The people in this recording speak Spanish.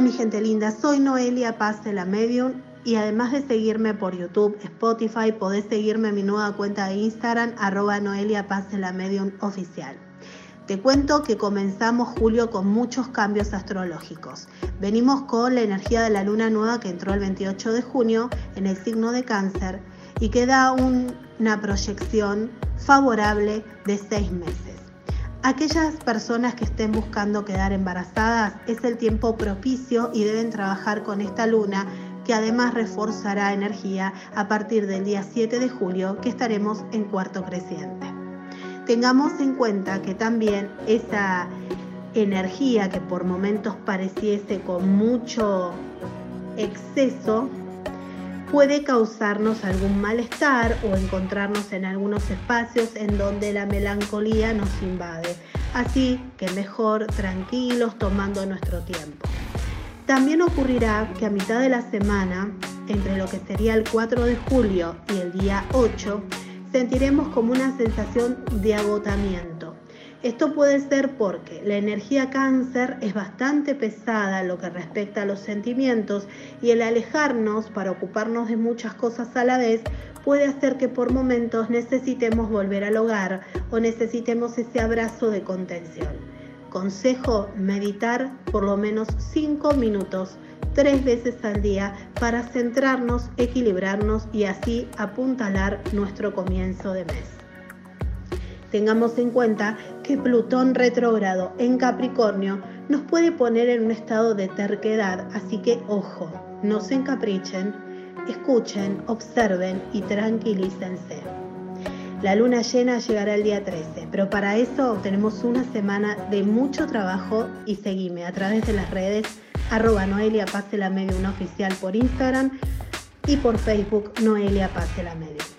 linda, soy Noelia Paz de la Medium y además de seguirme por YouTube, Spotify, podés seguirme en mi nueva cuenta de Instagram, arroba Noelia Paz de la Medium oficial. Te cuento que comenzamos julio con muchos cambios astrológicos. Venimos con la energía de la luna nueva que entró el 28 de junio en el signo de cáncer y que da una proyección favorable de seis meses. Aquellas personas que estén buscando quedar embarazadas es el tiempo propicio y deben trabajar con esta luna que además reforzará energía a partir del día 7 de julio que estaremos en cuarto creciente. Tengamos en cuenta que también esa energía que por momentos pareciese con mucho exceso puede causarnos algún malestar o encontrarnos en algunos espacios en donde la melancolía nos invade. Así que mejor tranquilos tomando nuestro tiempo. También ocurrirá que a mitad de la semana, entre lo que sería el 4 de julio y el día 8, sentiremos como una sensación de agotamiento esto puede ser porque la energía cáncer es bastante pesada en lo que respecta a los sentimientos y el alejarnos para ocuparnos de muchas cosas a la vez puede hacer que por momentos necesitemos volver al hogar o necesitemos ese abrazo de contención. Consejo, meditar por lo menos 5 minutos tres veces al día para centrarnos, equilibrarnos y así apuntalar nuestro comienzo de mes. Tengamos en cuenta que Plutón retrógrado en Capricornio nos puede poner en un estado de terquedad, así que ojo, no se encaprichen, escuchen, observen y tranquilícense. La luna llena llegará el día 13, pero para eso tenemos una semana de mucho trabajo y seguime a través de las redes arroba Noelia Pase la Medio, oficial por Instagram y por Facebook Noelia Pase la Medio.